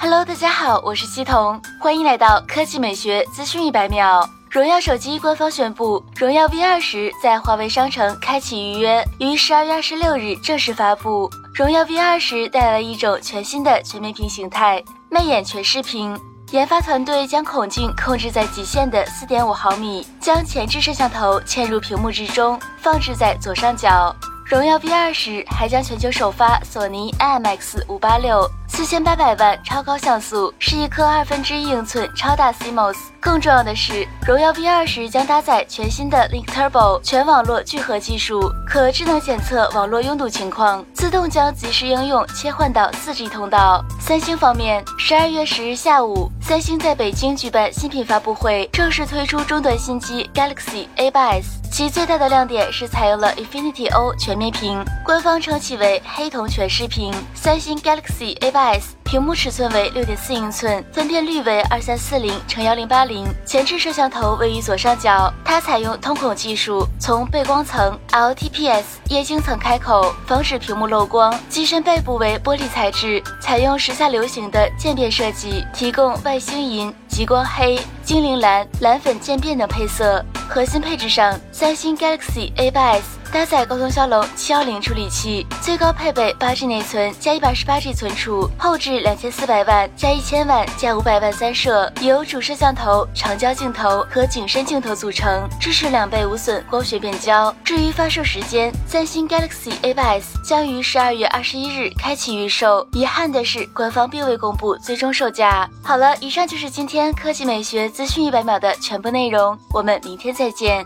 Hello，大家好，我是西彤，欢迎来到科技美学资讯一百秒。荣耀手机官方宣布，荣耀 V 二十在华为商城开启预约，于十二月二十六日正式发布。荣耀 V 二十带来了一种全新的全面屏形态——魅眼全视屏。研发团队将孔径控制在极限的四点五毫米，将前置摄像头嵌入屏幕之中，放置在左上角。荣耀 V 二十还将全球首发索尼 IMX 五八六。四千八百万超高像素，是一颗二分之一英寸超大 CMOS。更重要的是，荣耀 V 二十将搭载全新的 Link Turbo 全网络聚合技术，可智能检测网络拥堵情况，自动将即时应用切换到 4G 通道。三星方面，十二月十日下午，三星在北京举办新品发布会，正式推出中端新机 Galaxy A8s，其最大的亮点是采用了 Infinity O 全面屏，官方称其为黑瞳全视屏。三星 Galaxy A8。屏幕尺寸为六点四英寸，分辨率为二三四零乘幺零八零，前置摄像头位于左上角。它采用通孔技术，从背光层 LTPS 液晶层开口，防止屏幕漏光。机身背部为玻璃材质，采用时下流行的渐变设计，提供外星银、极光黑、精灵蓝、蓝粉渐变等配色。核心配置上，三星 Galaxy A8s。搭载高通骁龙七幺零处理器，最高配备八 G 内存加一百二十八 G 存储，后置两千四百万加一千万加五百万三摄，由主摄像头、长焦镜头和景深镜头组成，支持两倍无损光学变焦。至于发售时间，三星 Galaxy A8s 将于十二月二十一日开启预售。遗憾的是，官方并未公布最终售价。好了，以上就是今天科技美学资讯一百秒的全部内容，我们明天再见。